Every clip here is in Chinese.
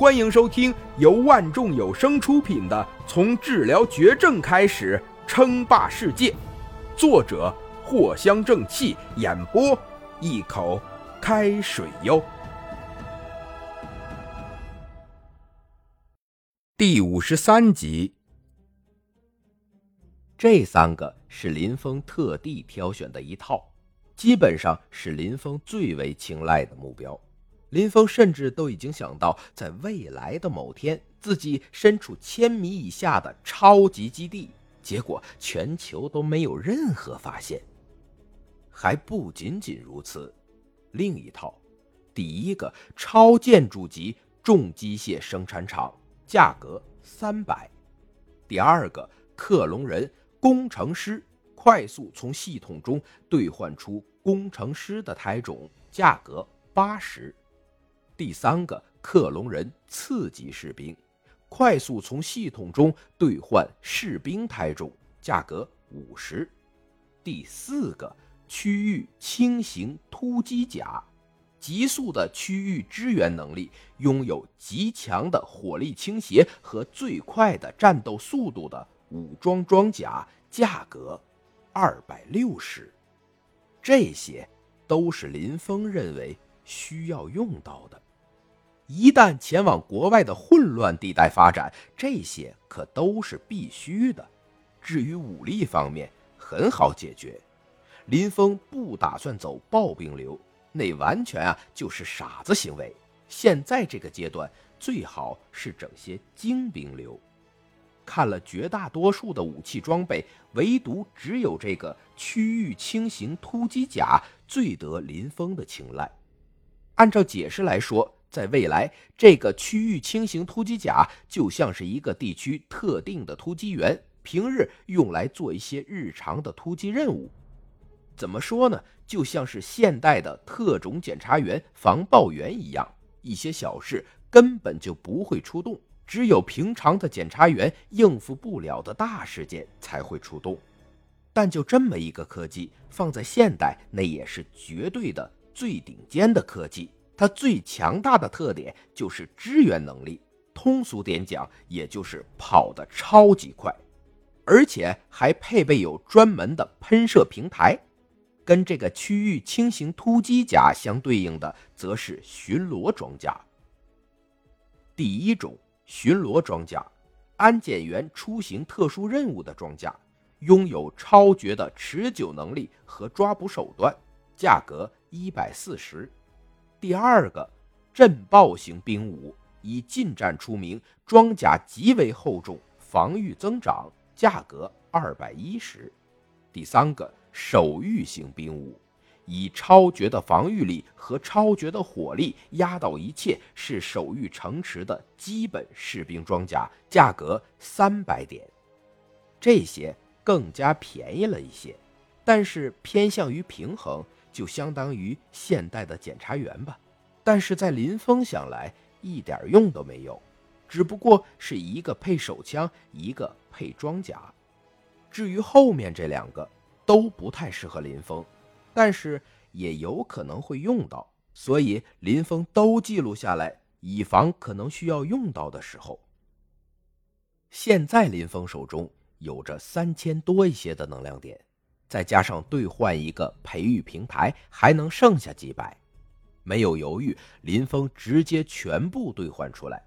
欢迎收听由万众有声出品的《从治疗绝症开始称霸世界》，作者藿香正气，演播一口开水哟。第五十三集，这三个是林峰特地挑选的一套，基本上是林峰最为青睐的目标。林峰甚至都已经想到，在未来的某天，自己身处千米以下的超级基地，结果全球都没有任何发现。还不仅仅如此，另一套，第一个超建筑级重机械生产厂，价格三百；第二个克隆人工程师，快速从系统中兑换出工程师的胎种，价格八十。第三个克隆人次级士兵，快速从系统中兑换士兵胎种，价格五十。第四个区域轻型突击甲，急速的区域支援能力，拥有极强的火力倾斜和最快的战斗速度的武装装甲，价格二百六十。这些都是林峰认为需要用到的。一旦前往国外的混乱地带发展，这些可都是必须的。至于武力方面，很好解决。林峰不打算走暴兵流，那完全啊就是傻子行为。现在这个阶段，最好是整些精兵流。看了绝大多数的武器装备，唯独只有这个区域轻型突击甲最得林峰的青睐。按照解释来说。在未来，这个区域轻型突击甲就像是一个地区特定的突击员，平日用来做一些日常的突击任务。怎么说呢？就像是现代的特种检查员、防爆员一样，一些小事根本就不会出动，只有平常的检查员应付不了的大事件才会出动。但就这么一个科技，放在现代，那也是绝对的最顶尖的科技。它最强大的特点就是支援能力，通俗点讲，也就是跑得超级快，而且还配备有专门的喷射平台。跟这个区域轻型突击甲相对应的，则是巡逻装甲。第一种巡逻装甲，安检员出行特殊任务的装甲，拥有超绝的持久能力和抓捕手段，价格一百四十。第二个，震爆型兵武，以近战出名，装甲极为厚重，防御增长，价格二百一十。第三个，守御型兵武，以超绝的防御力和超绝的火力压倒一切，是守御城池的基本士兵装甲，价格三百点。这些更加便宜了一些，但是偏向于平衡。就相当于现代的检察员吧，但是在林峰想来一点用都没有，只不过是一个配手枪，一个配装甲。至于后面这两个都不太适合林峰，但是也有可能会用到，所以林峰都记录下来，以防可能需要用到的时候。现在林峰手中有着三千多一些的能量点。再加上兑换一个培育平台，还能剩下几百。没有犹豫，林峰直接全部兑换出来。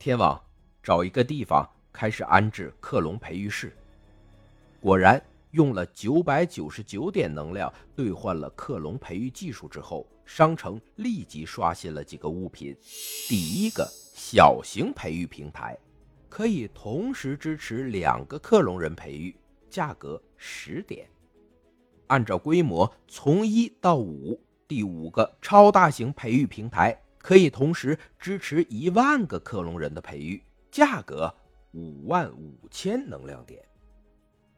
天网找一个地方开始安置克隆培育室。果然，用了九百九十九点能量兑换了克隆培育技术之后，商城立即刷新了几个物品。第一个小型培育平台，可以同时支持两个克隆人培育。价格十点，按照规模从一到五，第五个超大型培育平台可以同时支持一万个克隆人的培育，价格五万五千能量点。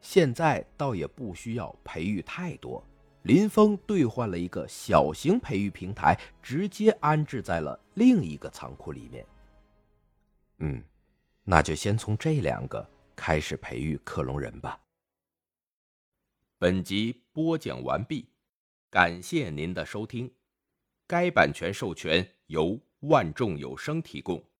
现在倒也不需要培育太多，林峰兑换了一个小型培育平台，直接安置在了另一个仓库里面。嗯，那就先从这两个开始培育克隆人吧。本集播讲完毕，感谢您的收听。该版权授权由万众有声提供。